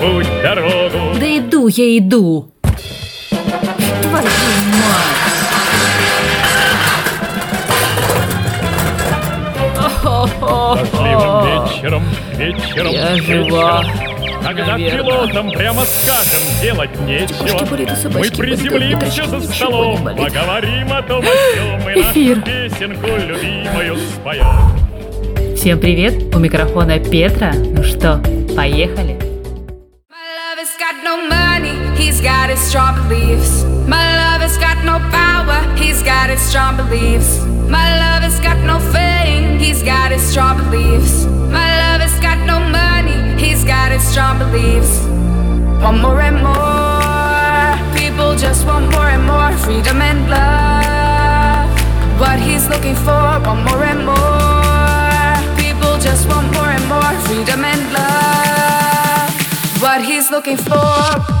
путь дорогу. Да иду я иду. Твою мать. Дождливым вечером, вечером, Я жива, Когда наверное. пилотам прямо скажем, делать нечего. болит, Мы болит, приземлимся уточки за столом, болит. поговорим о том, о сём, и Эфир. песенку любимую споем. Всем привет, у микрофона Петра. Ну что, поехали? He's got his strong beliefs. My lover's got no power, he's got his strong beliefs. My lover's got no fame, he's got his strong beliefs. My lover's got no money, he's got his strong beliefs. Want more and more, people just want more and more freedom and love. What he's looking for, want more and more. People just want more and more freedom and love. What he's looking for,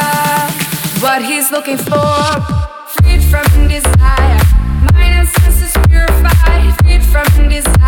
what he's looking for. Freed from desire, mind and senses purified. Freed from desire,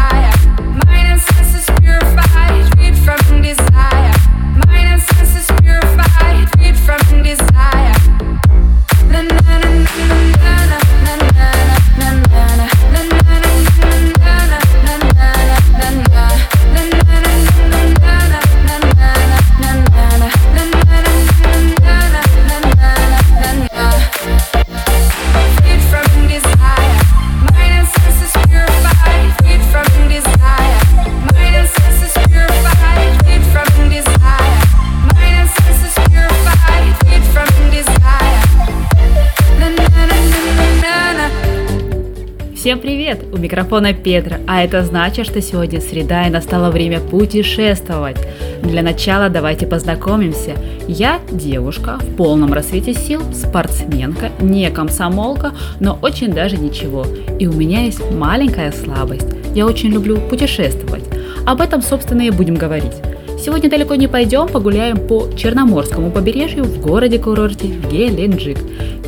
микрофона Петра, а это значит, что сегодня среда и настало время путешествовать. Для начала давайте познакомимся. Я девушка в полном рассвете сил, спортсменка, не комсомолка, но очень даже ничего. И у меня есть маленькая слабость. Я очень люблю путешествовать. Об этом, собственно, и будем говорить. Сегодня далеко не пойдем, погуляем по Черноморскому побережью в городе-курорте Геленджик.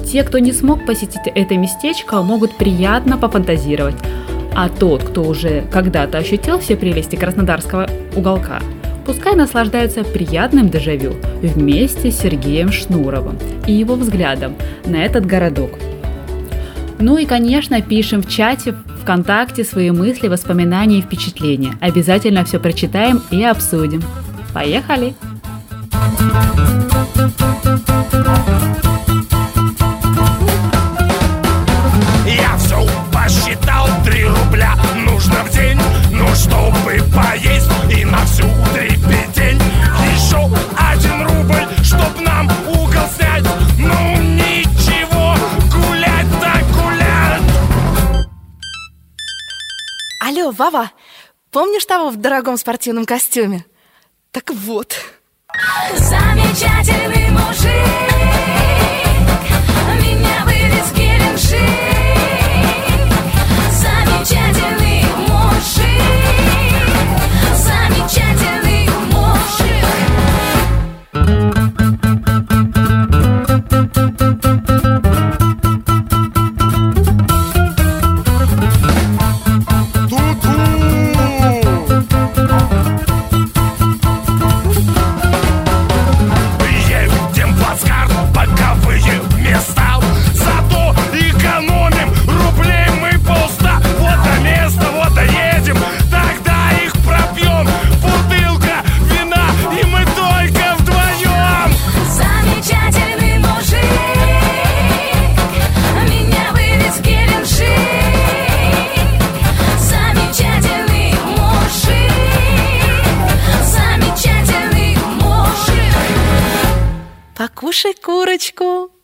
Те, кто не смог посетить это местечко, могут приятно пофантазировать. А тот, кто уже когда-то ощутил все прелести краснодарского уголка, пускай наслаждается приятным дежавю вместе с Сергеем Шнуровым и его взглядом на этот городок. Ну и, конечно, пишем в чате ВКонтакте свои мысли, воспоминания и впечатления. Обязательно все прочитаем и обсудим. Поехали! Я нужно в день. Ну, чтобы поесть и на всю дребедень Еще один рубль, чтоб нам угол снять. Ну, ничего, гулять так гулять. Алло, Вова, помнишь того в дорогом спортивном костюме? Так вот. Замечательный мужик. Меня вывез в Геленджик she покушай курочку.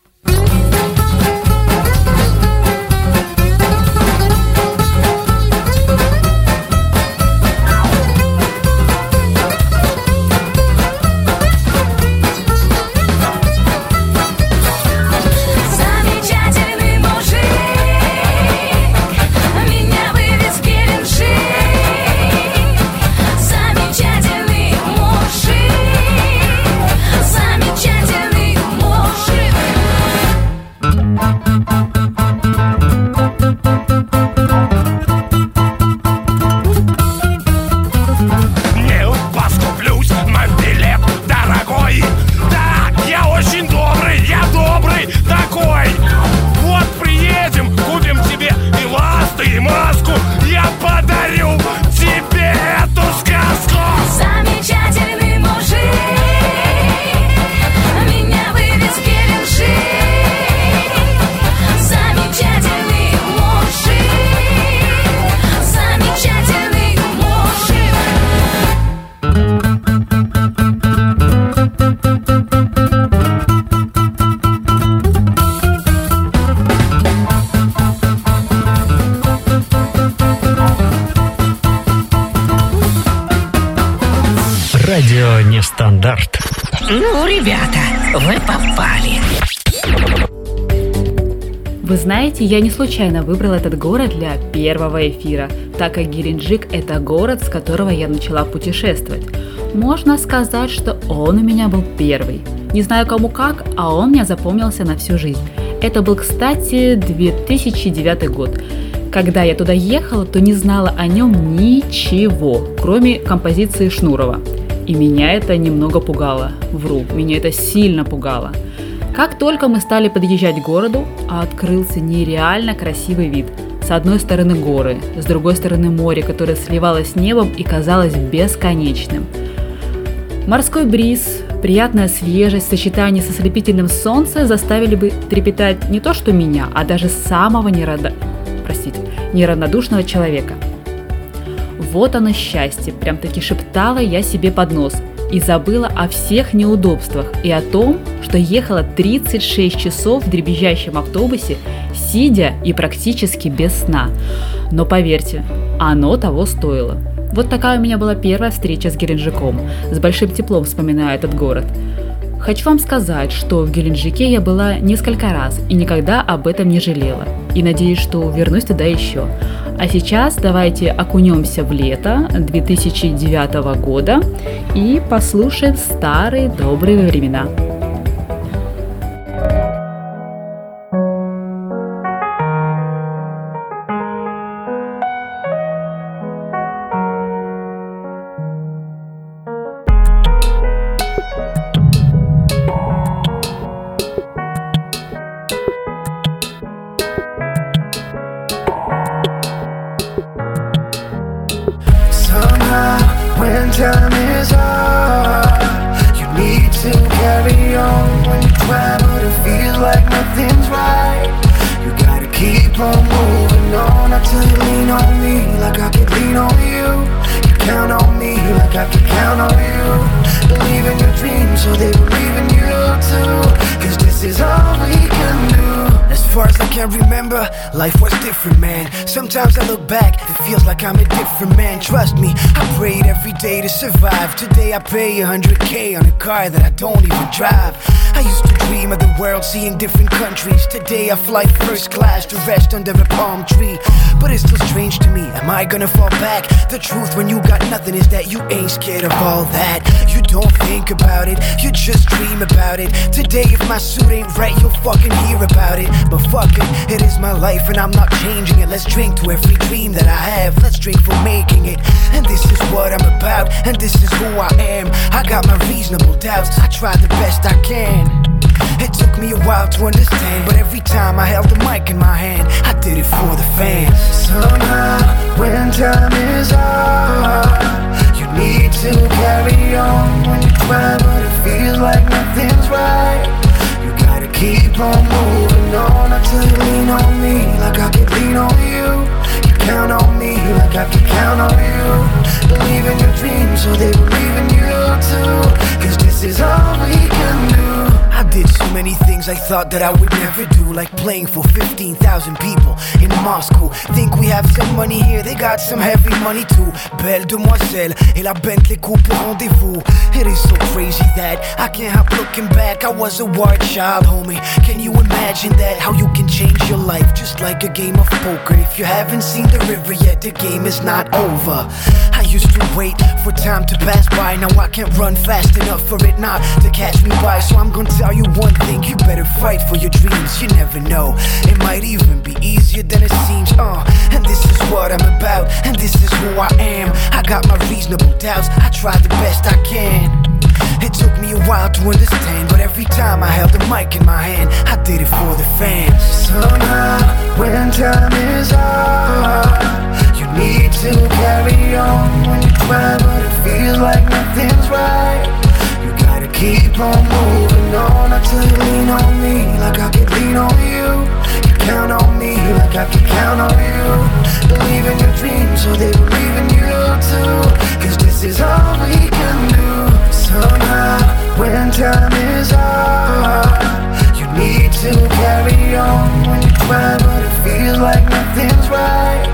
Я не случайно выбрал этот город для первого эфира, так как Геленджик – это город, с которого я начала путешествовать. Можно сказать, что он у меня был первый. Не знаю кому как, а он мне запомнился на всю жизнь. Это был, кстати, 2009 год. Когда я туда ехала, то не знала о нем ничего, кроме композиции Шнурова. И меня это немного пугало. Вру, меня это сильно пугало. Как только мы стали подъезжать к городу, открылся нереально красивый вид. С одной стороны горы, с другой стороны море, которое сливалось с небом и казалось бесконечным. Морской бриз, приятная свежесть в сочетании со слепительным солнцем заставили бы трепетать не то что меня, а даже самого нерадо... простите, неравнодушного человека. Вот оно счастье, прям таки шептала я себе под нос и забыла о всех неудобствах и о том, что ехала 36 часов в дребезжащем автобусе, сидя и практически без сна. Но поверьте, оно того стоило. Вот такая у меня была первая встреча с Геленджиком. С большим теплом вспоминаю этот город. Хочу вам сказать, что в Геленджике я была несколько раз и никогда об этом не жалела. И надеюсь, что вернусь туда еще. А сейчас давайте окунемся в лето 2009 года и послушаем старые добрые времена. Lean on you. You count on me, like I can count on you. Believe in your dreams, so they believe in you too. Cause this is all we can do. As far as I can remember, life was different, man. Sometimes I look back, it feels like I'm a different man. Trust me, I prayed every day to survive. Today I pay 100k on a car that I don't even drive. I used to dream of the world, seeing different countries. Today I fly first class to rest under a palm tree. But it's still strange to me. Am I gonna fall back? The truth when you got nothing is that you ain't scared of all that. You don't think about it, you just dream about it. Today, if my suit ain't right, you'll fucking hear about it. But fuck it, it is my life and I'm not changing it. Let's drink to every dream that I have. Let's drink for making it. And this is what I'm about, and this is who I am. I got my reasonable doubts, I try the best I can. It took me a while to understand, but every time I held the mic in my hand, I did it for the fans. Somehow, when time is hard, you need to carry on when you try, but it feels like nothing's right. Keep on moving on until you lean on me, like I can lean on you. Count on me, like I can count on you. Believe in your dreams, so they believe in you too. Cause this is all we can do. I did so many things I thought that I would never do, like playing for 15,000 people in Moscow. Think we have some money here, they got some heavy money too. Belle demoiselle et la Bentley coupe au rendezvous. It is so crazy that I can't help looking back. I was a wild child, homie. Can you imagine that? How you can change your life just like a game of poker. If you haven't seen the river yet, the game is not over. I used to wait for time to pass by. Now I can't run fast enough for it not to catch me by. So I'm gonna tell you one thing you better fight for your dreams. You never know, it might even be easier than it seems. Uh, and this is what I'm about, and this is who I am. I got my reasonable doubts, I try the best I can. It took me a while to understand, but every time I held the mic in my hand, I did it for the fans. Somehow, when time is up, you need to carry on when you try, but it feels like nothing's right. You gotta keep on moving on until you lean on me, like I can lean on you. You count on me, like I can count on you. Believe in your dreams, so they believe in you too. Cause this is all we can do. Somehow, when time is up, you need to carry on when you try, but it feels like nothing's right.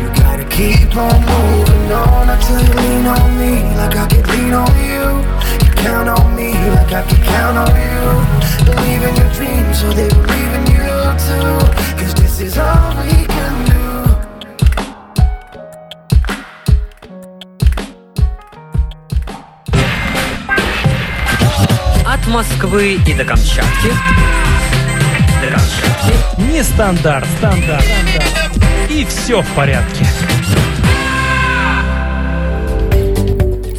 You gotta keep on moving on until you lean on me, like I can lean on you. You count on me, like I can count on you. Believe in your dreams, so they believe in you too. Cause this is all we can do. Москвы и до Камчатки. До Камчатки. Нестандарт. Стандарт. И все в порядке.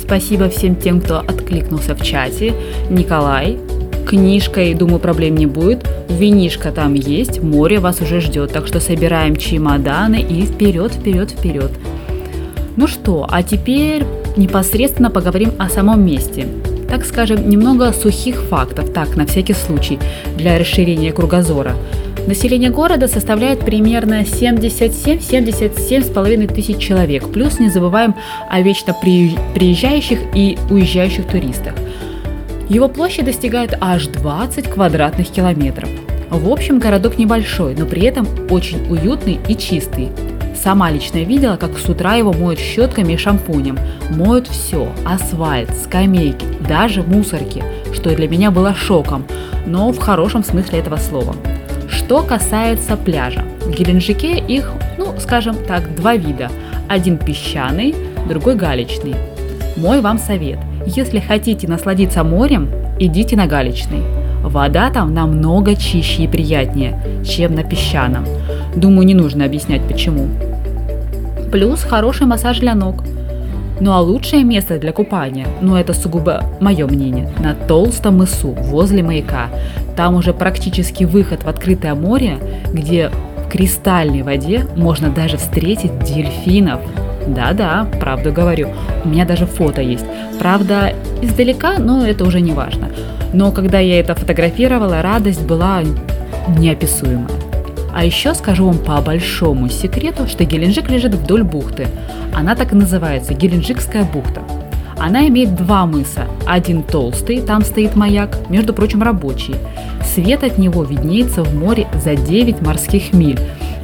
Спасибо всем тем, кто откликнулся в чате. Николай, книжкой, думаю, проблем не будет. Винишка там есть, море вас уже ждет, так что собираем чемоданы и вперед, вперед, вперед. Ну что, а теперь непосредственно поговорим о самом месте. Так скажем, немного сухих фактов, так, на всякий случай, для расширения кругозора. Население города составляет примерно 77-77 с половиной тысяч человек. Плюс не забываем о вечно при- приезжающих и уезжающих туристах. Его площадь достигает аж 20 квадратных километров. В общем, городок небольшой, но при этом очень уютный и чистый. Сама лично видела, как с утра его моют щетками и шампунем. Моют все – асфальт, скамейки, даже мусорки, что для меня было шоком, но в хорошем смысле этого слова. Что касается пляжа. В Геленджике их, ну, скажем так, два вида. Один песчаный, другой галечный. Мой вам совет. Если хотите насладиться морем, идите на галечный. Вода там намного чище и приятнее, чем на песчаном. Думаю, не нужно объяснять почему. Плюс хороший массаж для ног. Ну а лучшее место для купания, ну это сугубо мое мнение, на Толстом мысу, возле маяка. Там уже практически выход в открытое море, где в кристальной воде можно даже встретить дельфинов. Да-да, правду говорю. У меня даже фото есть. Правда, издалека, но это уже не важно. Но когда я это фотографировала, радость была неописуемая. А еще скажу вам по большому секрету, что Геленджик лежит вдоль бухты. Она так и называется – Геленджикская бухта. Она имеет два мыса. Один толстый, там стоит маяк, между прочим, рабочий. Свет от него виднеется в море за 9 морских миль.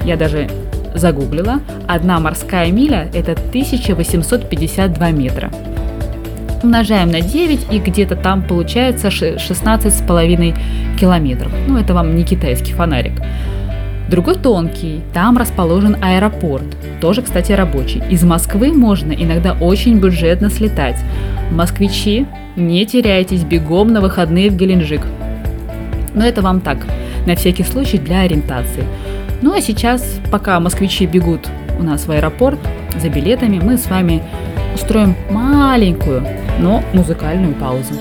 Я даже загуглила. Одна морская миля – это 1852 метра. Умножаем на 9 и где-то там получается 16,5 километров. Ну, это вам не китайский фонарик. Другой тонкий, там расположен аэропорт, тоже, кстати, рабочий. Из Москвы можно иногда очень бюджетно слетать. Москвичи, не теряйтесь бегом на выходные в Геленджик. Но это вам так, на всякий случай для ориентации. Ну а сейчас, пока москвичи бегут у нас в аэропорт за билетами, мы с вами устроим маленькую, но музыкальную паузу.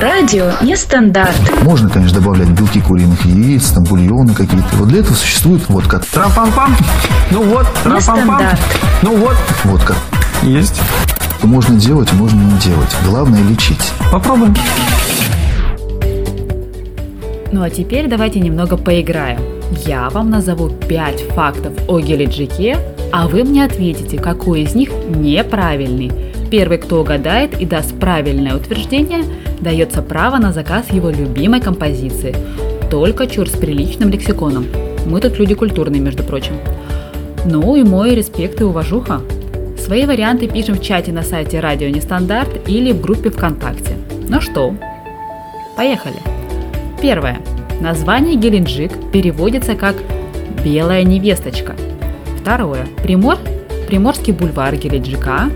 Радио нестандарт. Можно, конечно, добавлять белки куриных яиц, там бульоны какие-то. Вот для этого существует водка. Трам-пам-пам. Ну вот, трам-пам-пам. Ну вот. Водка. Есть. Можно делать, можно не делать. Главное лечить. Попробуем. Ну а теперь давайте немного поиграем. Я вам назову 5 фактов о Геленджике, а вы мне ответите, какой из них неправильный. Первый, кто угадает и даст правильное утверждение, дается право на заказ его любимой композиции. Только чур с приличным лексиконом. Мы тут люди культурные, между прочим. Ну и мой респект и уважуха. Свои варианты пишем в чате на сайте Радио Нестандарт или в группе ВКонтакте. Ну что, поехали. Первое. Название Геленджик переводится как «белая невесточка». Второе. Примор, Приморский бульвар Геленджика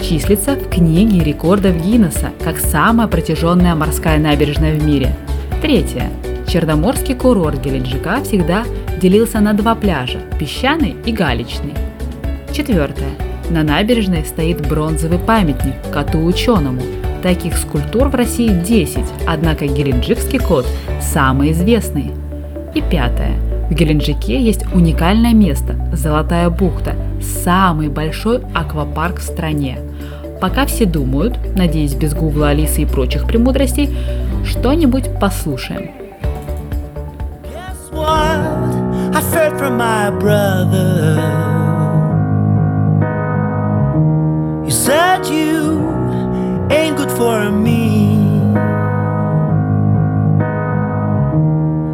числится в книге рекордов Гиннесса как самая протяженная морская набережная в мире. Третье. Черноморский курорт Геленджика всегда делился на два пляжа – песчаный и галечный. Четвертое. На набережной стоит бронзовый памятник коту-ученому. Таких скульптур в России 10, однако геленджикский кот самый известный. И пятое. В Геленджике есть уникальное место – Золотая бухта, самый большой аквапарк в стране. Пока все думают, надеюсь, без гугла, Алисы и прочих премудростей, что-нибудь послушаем.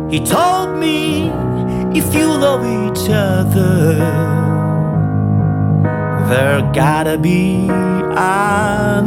He told me if you love each other, there gotta be honesty.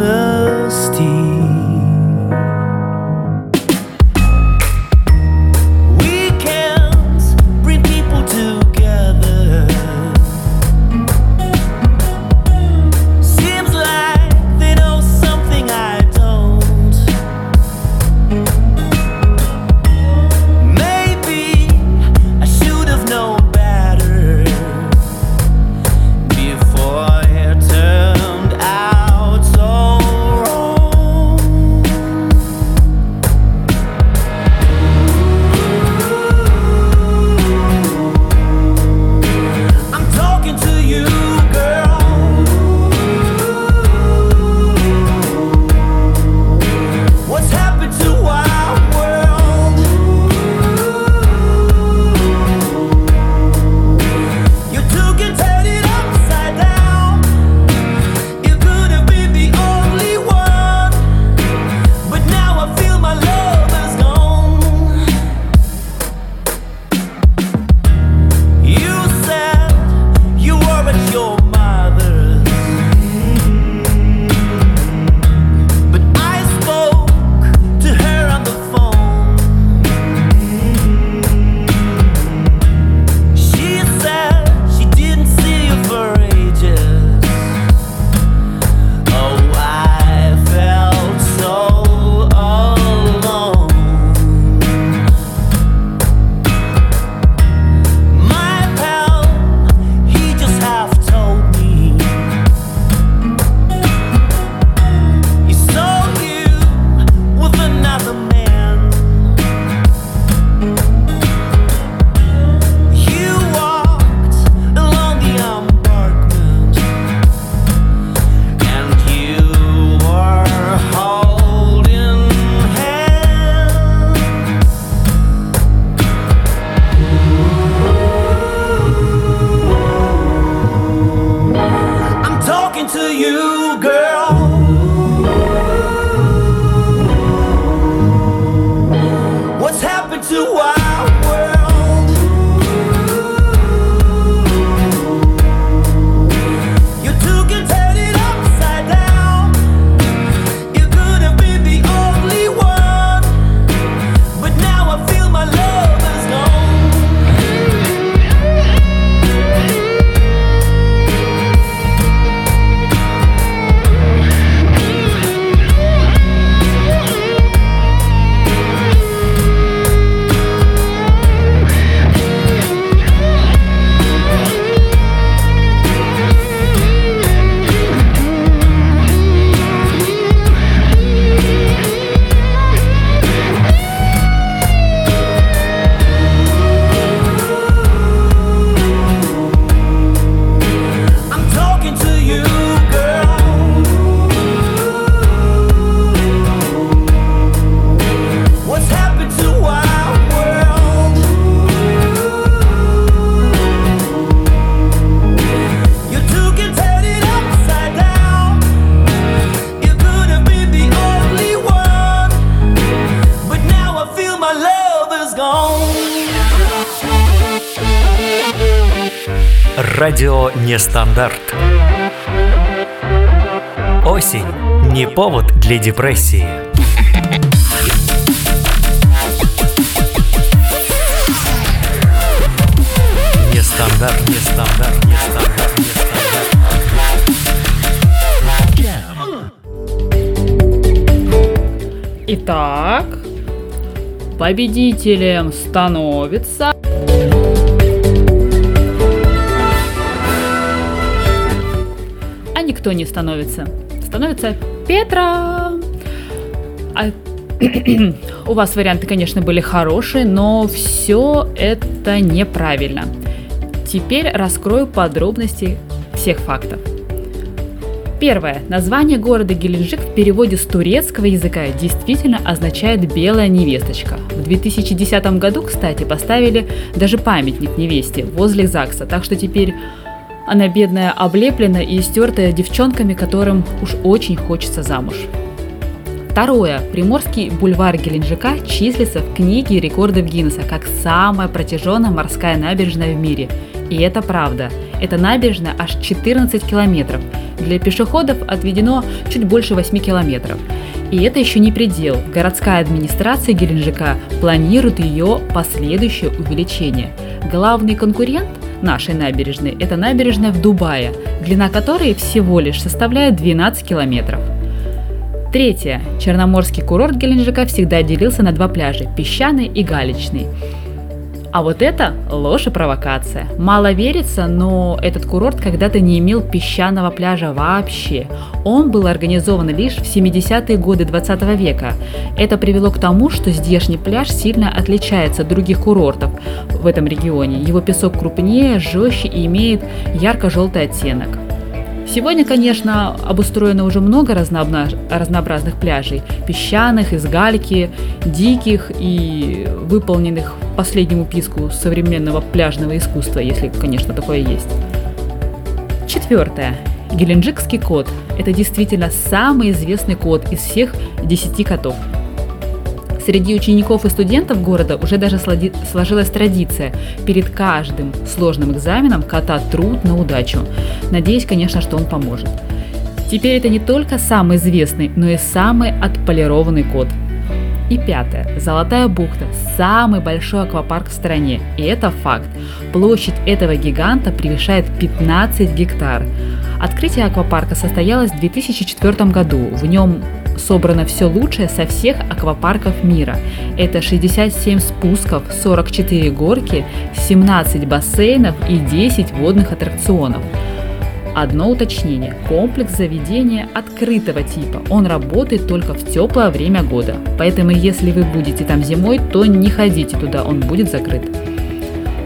Радио Нестандарт. Осень – не повод для депрессии. Нестандарт, нестандарт, нестандарт, Итак, победителем становится... никто не становится. Становится Петра. А у вас варианты, конечно, были хорошие, но все это неправильно. Теперь раскрою подробности всех фактов. Первое. Название города Геленджик в переводе с турецкого языка действительно означает «белая невесточка». В 2010 году, кстати, поставили даже памятник невесте возле ЗАГСа, так что теперь она бедная облеплена и истертая девчонками, которым уж очень хочется замуж. Второе. Приморский бульвар Геленджика числится в книге рекордов Гиннесса как самая протяженная морская набережная в мире. И это правда. Эта набережная аж 14 километров. Для пешеходов отведено чуть больше 8 километров. И это еще не предел. Городская администрация Геленджика планирует ее последующее увеличение. Главный конкурент нашей набережной – это набережная в Дубае, длина которой всего лишь составляет 12 километров. Третье. Черноморский курорт Геленджика всегда делился на два пляжа – песчаный и галечный. А вот это ложь и провокация. Мало верится, но этот курорт когда-то не имел песчаного пляжа вообще. Он был организован лишь в 70-е годы 20 века. Это привело к тому, что здешний пляж сильно отличается от других курортов в этом регионе. Его песок крупнее, жестче и имеет ярко-желтый оттенок. Сегодня, конечно, обустроено уже много разнообразных пляжей. Песчаных, из гальки, диких и выполненных по последнему писку современного пляжного искусства, если, конечно, такое есть. Четвертое. Геленджикский кот – это действительно самый известный кот из всех 10 котов. Среди учеников и студентов города уже даже сложилась традиция перед каждым сложным экзаменом кота труд на удачу. Надеюсь, конечно, что он поможет. Теперь это не только самый известный, но и самый отполированный кот. И пятое. Золотая бухта – самый большой аквапарк в стране. И это факт. Площадь этого гиганта превышает 15 гектар. Открытие аквапарка состоялось в 2004 году. В нем собрано все лучшее со всех аквапарков мира. Это 67 спусков, 44 горки, 17 бассейнов и 10 водных аттракционов. Одно уточнение. Комплекс заведения открытого типа. Он работает только в теплое время года. Поэтому если вы будете там зимой, то не ходите туда, он будет закрыт.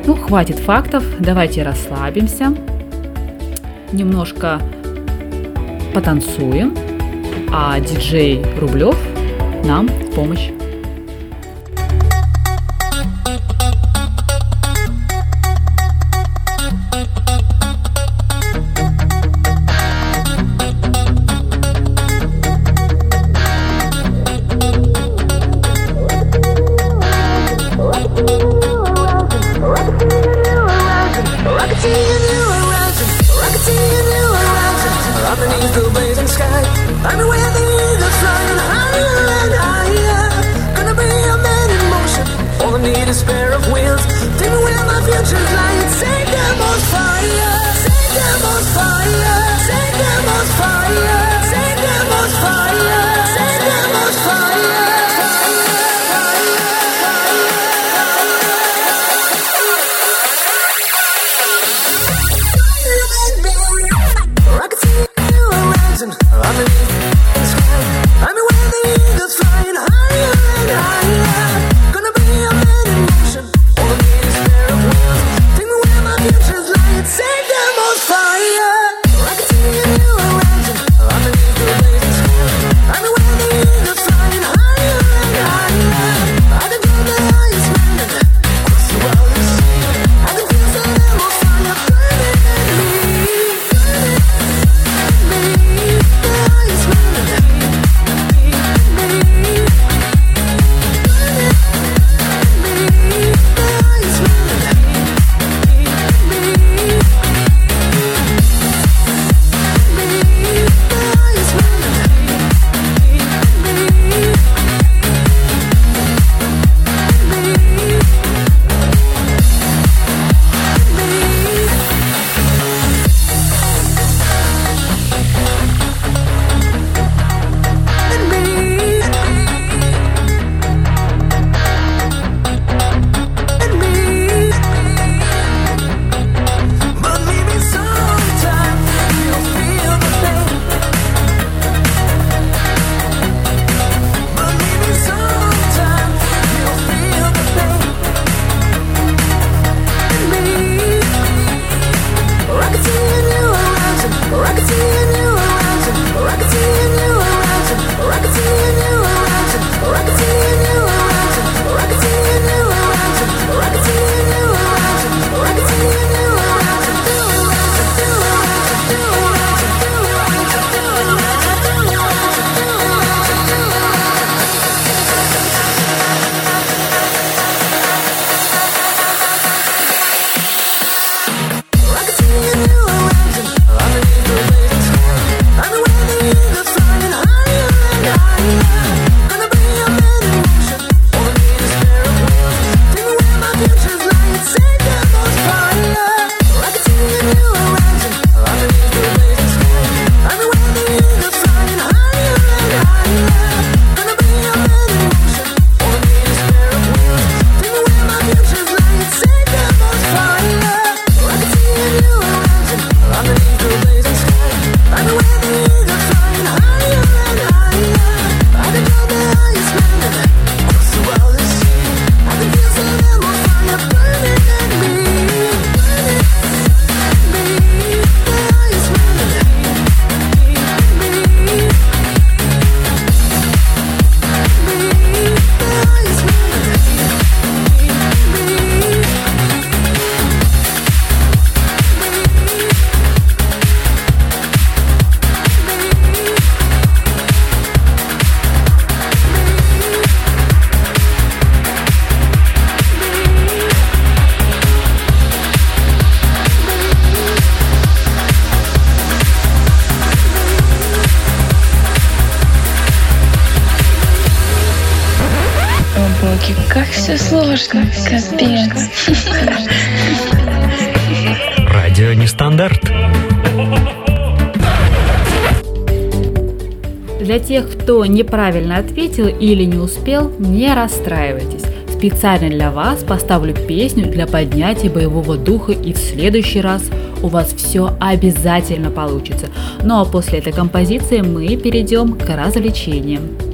Ну, хватит фактов, давайте расслабимся. Немножко потанцуем, а диджей Рублев нам в помощь. все сложно, капец. Радио Нестандарт. Для тех, кто неправильно ответил или не успел, не расстраивайтесь. Специально для вас поставлю песню для поднятия боевого духа и в следующий раз у вас все обязательно получится. Ну а после этой композиции мы перейдем к развлечениям.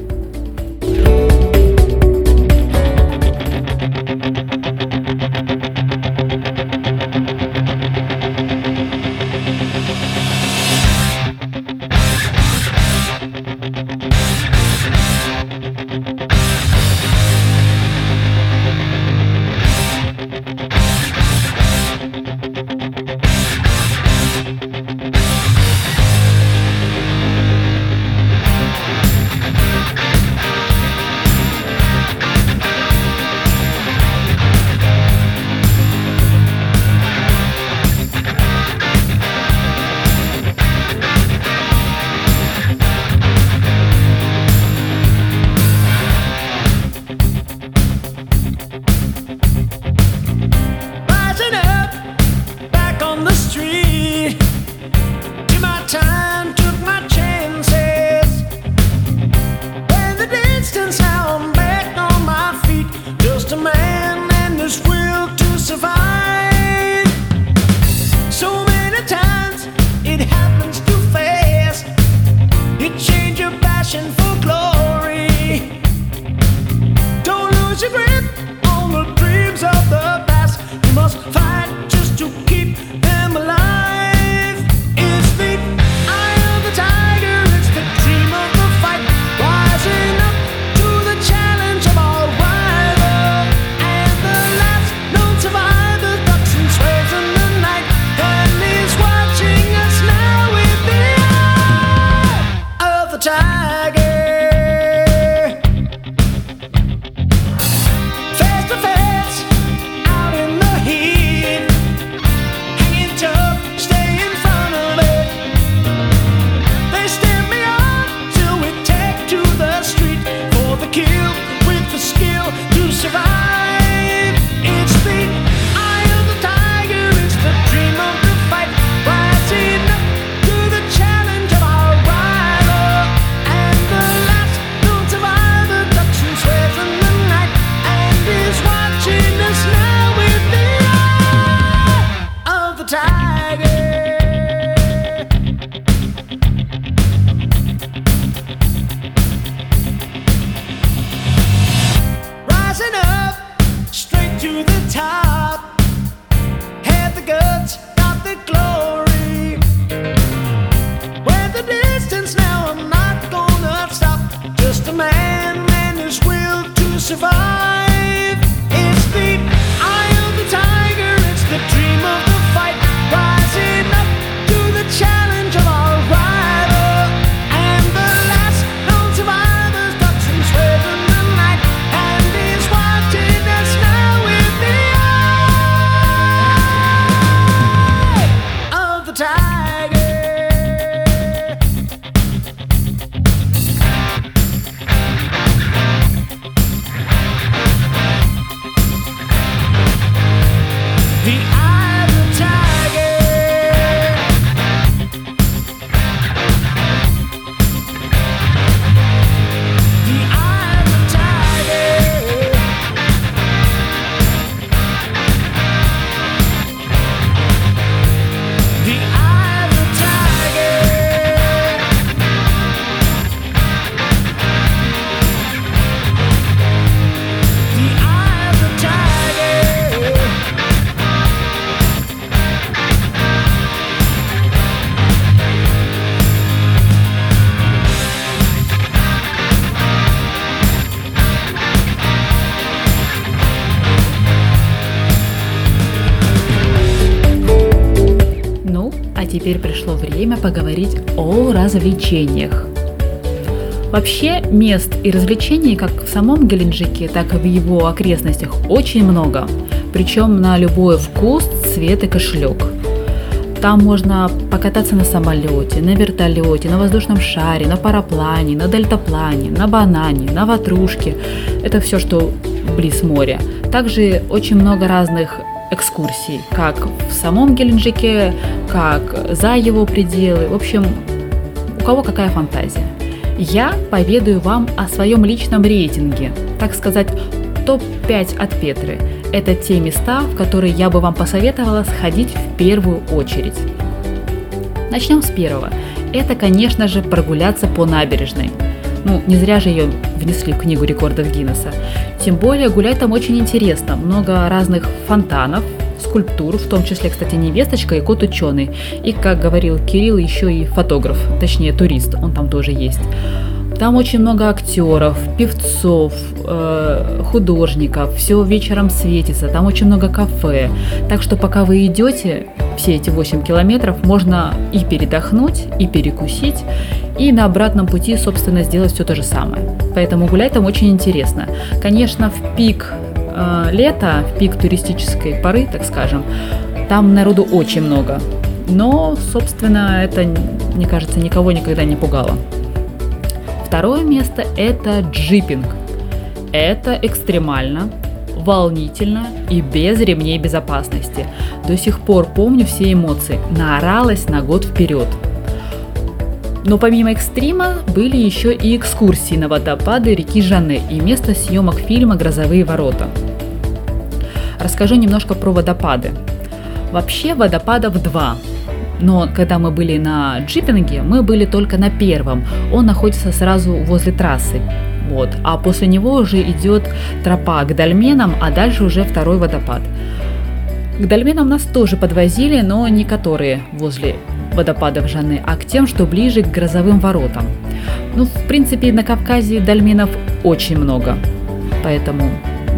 survive. развлечениях. Вообще мест и развлечений как в самом Геленджике, так и в его окрестностях очень много, причем на любой вкус, цвет и кошелек. Там можно покататься на самолете, на вертолете, на воздушном шаре, на параплане, на дельтаплане, на банане, на ватрушке. Это все, что близ моря. Также очень много разных экскурсий, как в самом Геленджике, как за его пределы. В общем, кого какая фантазия. Я поведаю вам о своем личном рейтинге, так сказать, топ-5 от Петры. Это те места, в которые я бы вам посоветовала сходить в первую очередь. Начнем с первого. Это, конечно же, прогуляться по набережной. Ну, не зря же ее внесли в книгу рекордов Гиннесса. Тем более гулять там очень интересно. Много разных фонтанов, скульптур, в том числе, кстати, невесточка и кот ученый. И, как говорил Кирилл, еще и фотограф, точнее турист, он там тоже есть. Там очень много актеров, певцов, э, художников, все вечером светится, там очень много кафе. Так что пока вы идете все эти 8 километров, можно и передохнуть, и перекусить, и на обратном пути, собственно, сделать все то же самое. Поэтому гулять там очень интересно. Конечно, в пик э, лета, в пик туристической поры, так скажем, там народу очень много. Но, собственно, это, мне кажется, никого никогда не пугало. Второе место – это джипинг. Это экстремально, волнительно и без ремней безопасности. До сих пор помню все эмоции. Наоралась на год вперед. Но помимо экстрима были еще и экскурсии на водопады реки Жанне и место съемок фильма «Грозовые ворота». Расскажу немножко про водопады. Вообще водопадов два, но когда мы были на джипинге, мы были только на первом. Он находится сразу возле трассы. Вот. А после него уже идет тропа к дольменам, а дальше уже второй водопад. К дольменам нас тоже подвозили, но не которые возле водопадов Жаны, а к тем, что ближе к грозовым воротам. Ну, в принципе, на Кавказе дольменов очень много. Поэтому,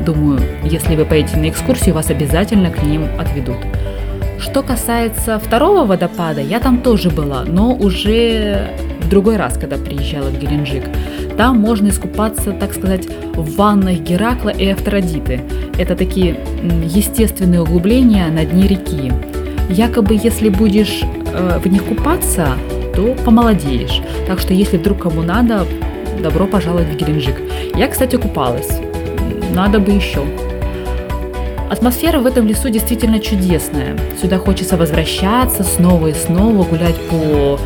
думаю, если вы поедете на экскурсию, вас обязательно к ним отведут. Что касается второго водопада, я там тоже была, но уже в другой раз, когда приезжала в Геленджик. Там можно искупаться, так сказать, в ваннах Геракла и Афродиты. Это такие естественные углубления на дне реки. Якобы, если будешь э, в них купаться, то помолодеешь. Так что, если вдруг кому надо, добро пожаловать в Геленджик. Я, кстати, купалась. Надо бы еще. Атмосфера в этом лесу действительно чудесная. Сюда хочется возвращаться снова и снова, гулять по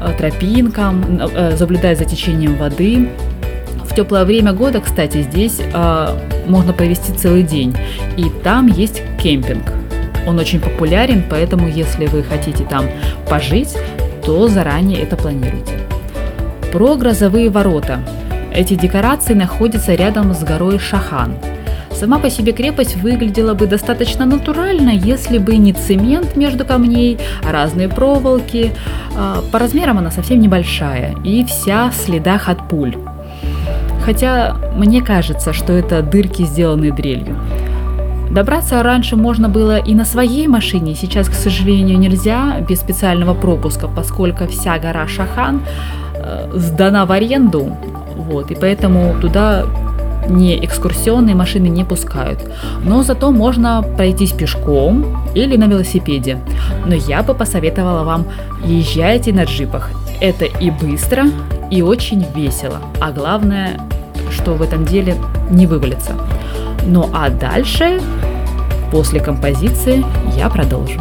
э, тропинкам, э, наблюдая за течением воды. В теплое время года, кстати, здесь э, можно провести целый день. И там есть кемпинг. Он очень популярен, поэтому если вы хотите там пожить, то заранее это планируйте. Про грозовые ворота. Эти декорации находятся рядом с горой Шахан – Сама по себе крепость выглядела бы достаточно натурально, если бы не цемент между камней, а разные проволоки. А, по размерам она совсем небольшая и вся в следах от пуль. Хотя мне кажется, что это дырки, сделанные дрелью. Добраться раньше можно было и на своей машине, сейчас, к сожалению, нельзя без специального пропуска, поскольку вся гора Шахан э, сдана в аренду, вот, и поэтому туда не экскурсионные машины не пускают. Но зато можно пройтись пешком или на велосипеде. Но я бы посоветовала вам езжайте на джипах. Это и быстро, и очень весело. А главное, что в этом деле не вывалится. Ну а дальше, после композиции, я продолжу.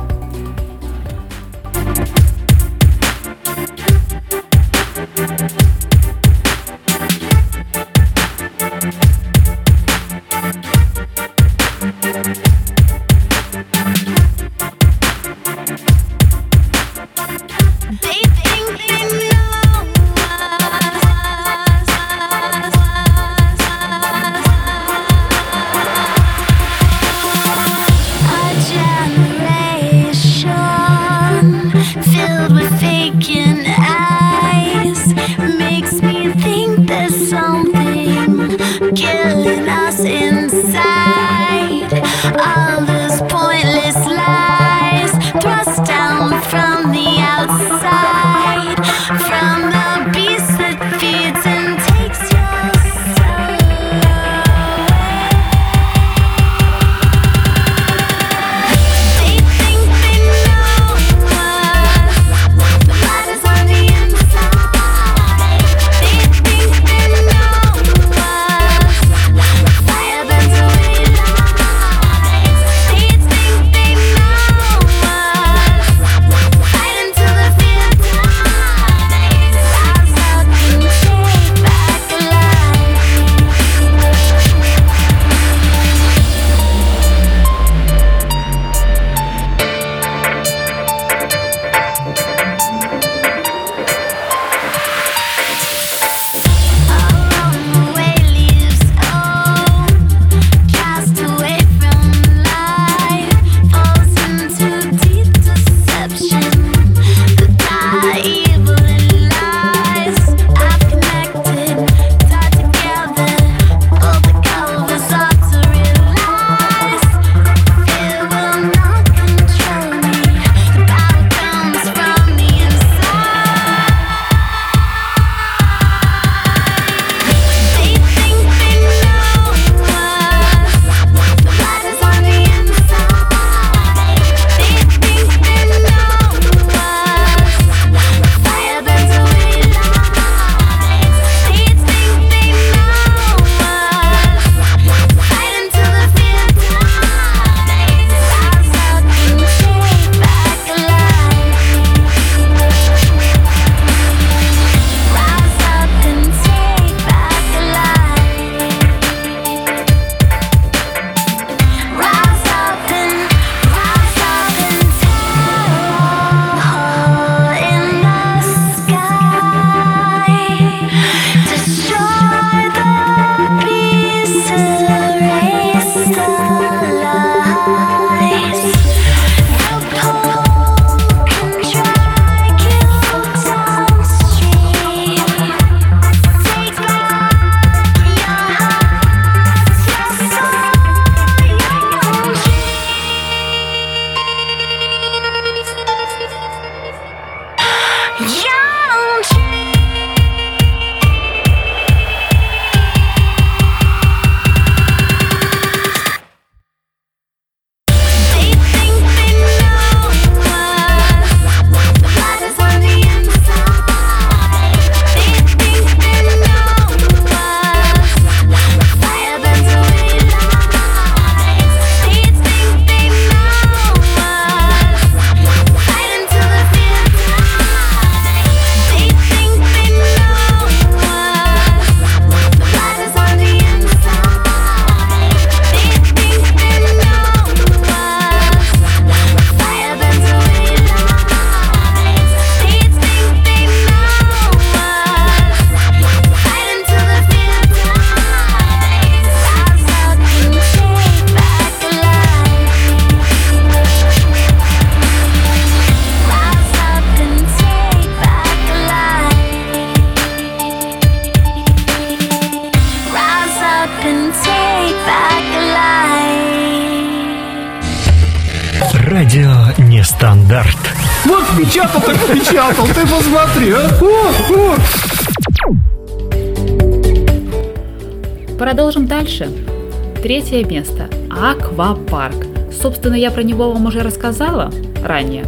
Третье место. Аквапарк. Собственно, я про него вам уже рассказала ранее.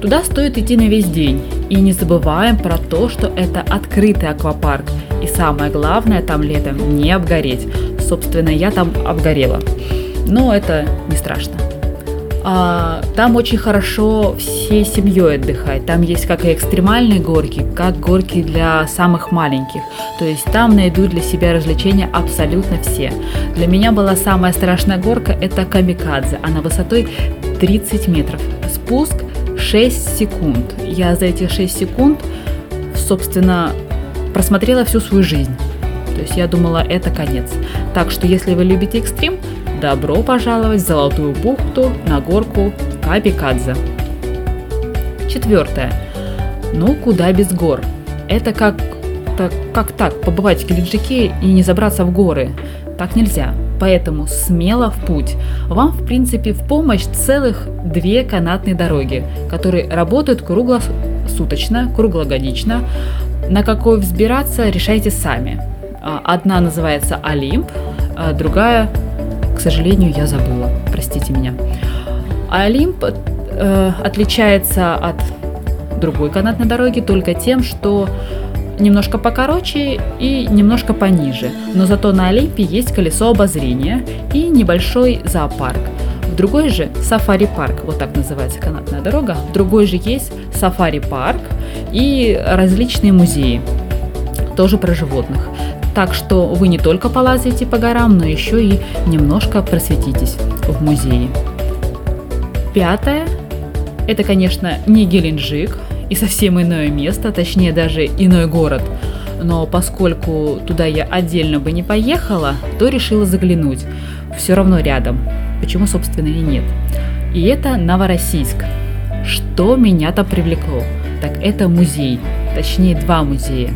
Туда стоит идти на весь день. И не забываем про то, что это открытый аквапарк. И самое главное, там летом не обгореть. Собственно, я там обгорела. Но это не страшно. А, там очень хорошо всей семьей отдыхать. Там есть как и экстремальные горки, как горки для самых маленьких. То есть там найдут для себя развлечения абсолютно все. Для меня была самая страшная горка – это Камикадзе. Она высотой 30 метров. Спуск 6 секунд. Я за эти 6 секунд, собственно, просмотрела всю свою жизнь. То есть я думала, это конец. Так что если вы любите экстрим, добро пожаловать в Золотую бухту на горку Капикадзе. Четвертое. Ну, куда без гор? Это как, так, как так, побывать в Геленджике и не забраться в горы? Так нельзя. Поэтому смело в путь. Вам, в принципе, в помощь целых две канатные дороги, которые работают круглосуточно, круглогодично. На какой взбираться, решайте сами. А, одна называется Олимп, а другая, к сожалению, я забыла. Простите меня. Олимп э, отличается от другой канатной дороги только тем, что немножко покороче и немножко пониже, но зато на Олимпе есть колесо обозрения и небольшой зоопарк. В другой же сафари-парк, вот так называется канатная дорога, в другой же есть сафари-парк и различные музеи, тоже про животных. Так что вы не только полазите по горам, но еще и немножко просветитесь в музее. Пятое. Это, конечно, не Геленджик, и совсем иное место, точнее даже иной город. Но поскольку туда я отдельно бы не поехала, то решила заглянуть. Все равно рядом. Почему, собственно, и нет. И это Новороссийск. Что меня там привлекло? Так это музей, точнее два музея.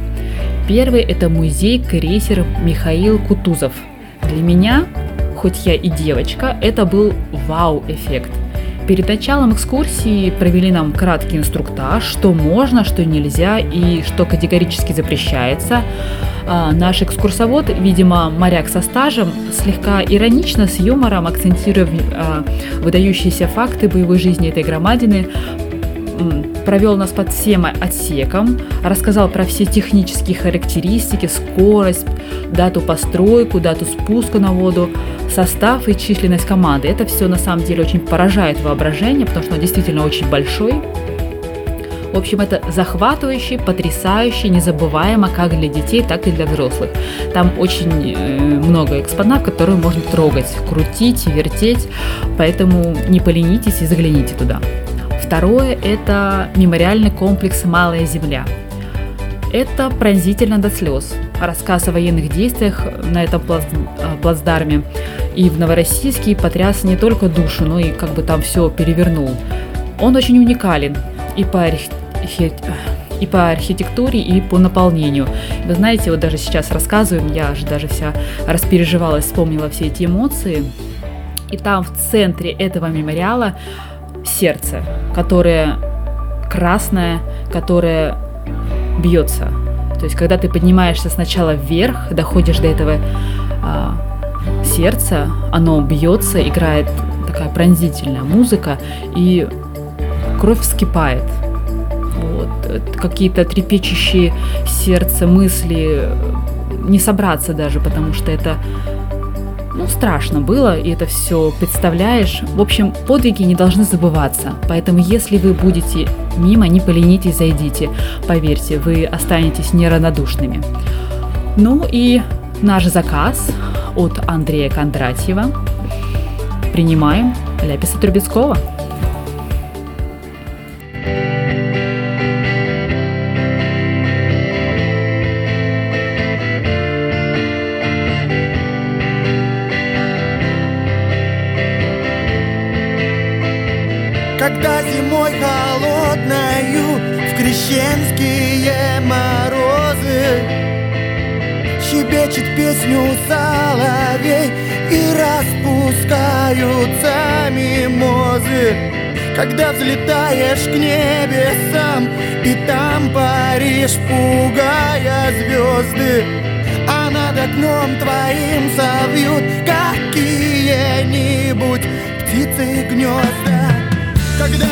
Первый это музей крейсер Михаил Кутузов. Для меня, хоть я и девочка, это был вау-эффект. Перед началом экскурсии провели нам краткий инструктаж, что можно, что нельзя и что категорически запрещается. А, наш экскурсовод, видимо, моряк со стажем, слегка иронично, с юмором, акцентируя а, выдающиеся факты боевой жизни этой громадины, провел нас под всем отсеком, рассказал про все технические характеристики, скорость, дату постройку, дату спуска на воду, состав и численность команды. Это все на самом деле очень поражает воображение, потому что он действительно очень большой. В общем, это захватывающе, потрясающе, незабываемо как для детей, так и для взрослых. Там очень э, много экспонатов, которые можно трогать, крутить, вертеть, поэтому не поленитесь и загляните туда. Второе – это мемориальный комплекс «Малая земля». Это пронзительно до слез. Рассказ о военных действиях на этом плац... Э, плацдарме и в Новороссийске потряс не только душу, но и как бы там все перевернул. Он очень уникален и по, архи... и по архитектуре, и по наполнению. Вы знаете, вот даже сейчас рассказываем, я же даже вся распереживалась, вспомнила все эти эмоции. И там в центре этого мемориала сердце, которое красное, которое бьется. То есть, когда ты поднимаешься сначала вверх, доходишь до этого а, сердца, оно бьется, играет такая пронзительная музыка, и кровь вскипает. Вот. Какие-то трепещущие сердце мысли не собраться даже, потому что это ну, страшно было, и это все представляешь. В общем, подвиги не должны забываться. Поэтому, если вы будете мимо, не поленитесь, зайдите. Поверьте, вы останетесь неравнодушными. Ну и наш заказ от Андрея Кондратьева. Принимаем Ляписа Трубецкого. холодною В крещенские морозы. Щебечет песню соловей И распускаются мимозы. Когда взлетаешь к небесам И там паришь, пугая звезды. А над окном твоим совьют Какие-нибудь птицы гнезда. Когда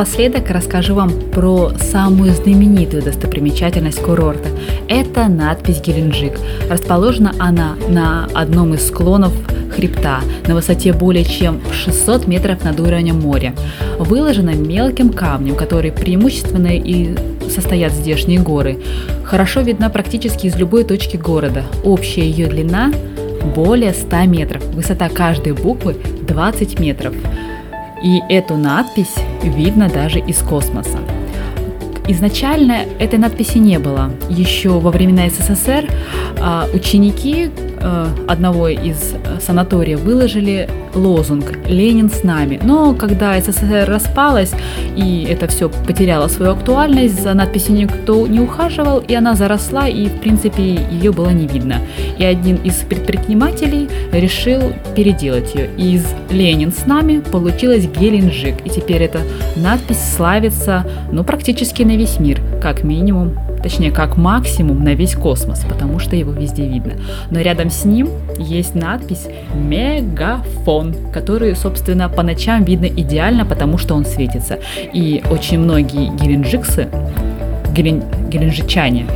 Напоследок расскажу вам про самую знаменитую достопримечательность курорта. Это надпись Геленджик. Расположена она на одном из склонов хребта на высоте более чем 600 метров над уровнем моря. Выложена мелким камнем, который преимущественно и состоят здешние горы. Хорошо видна практически из любой точки города. Общая ее длина более 100 метров, высота каждой буквы 20 метров. И эту надпись видно даже из космоса. Изначально этой надписи не было. Еще во времена СССР а, ученики Э, одного из э, санаториев выложили лозунг «Ленин с нами». Но когда СССР распалась и это все потеряло свою актуальность, за надписью никто не ухаживал, и она заросла, и в принципе ее было не видно. И один из предпринимателей решил переделать ее. Из «Ленин с нами» получилось Геленджик, и теперь эта надпись славится ну, практически на весь мир, как минимум точнее как максимум на весь космос, потому что его везде видно. Но рядом с ним есть надпись «Мегафон», который, собственно, по ночам видно идеально, потому что он светится. И очень многие геленджиксы, гелен, геленджичане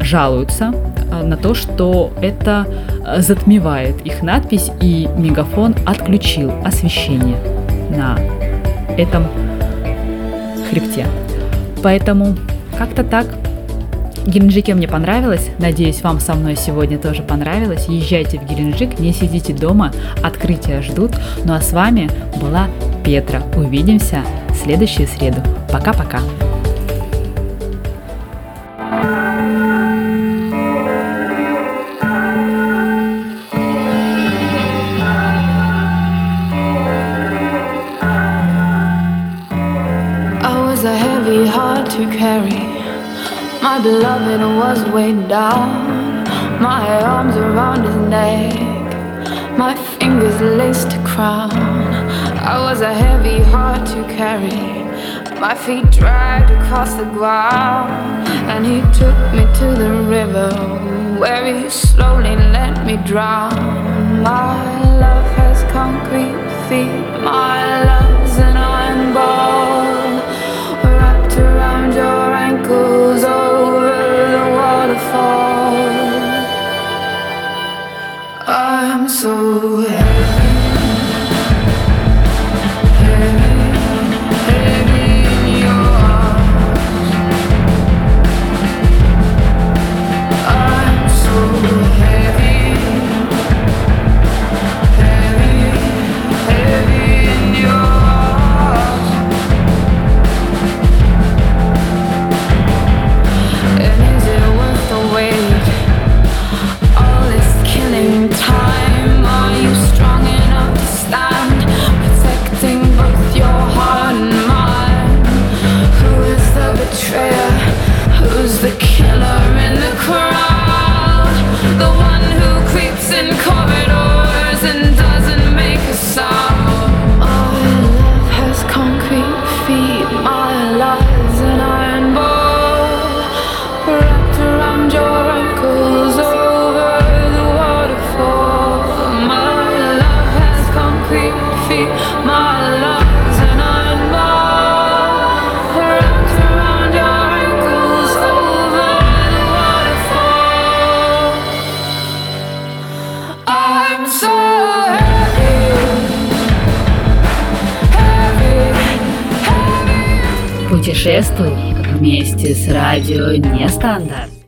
жалуются а, на то, что это а, затмевает их надпись, и мегафон отключил освещение на этом хребте. Поэтому как-то так Геленджике мне понравилось. Надеюсь, вам со мной сегодня тоже понравилось. Езжайте в Геленджик, не сидите дома, открытия ждут. Ну а с вами была Петра. Увидимся в следующую среду. Пока-пока. My beloved was weighed down, my arms around his neck, my fingers laced a crown. I was a heavy heart to carry, my feet dragged across the ground, and he took me to the river where he slowly let me drown. My love has concrete feet, my love's an iron ball I'm so happy. Путешествуй вместе с радио Нестандарт.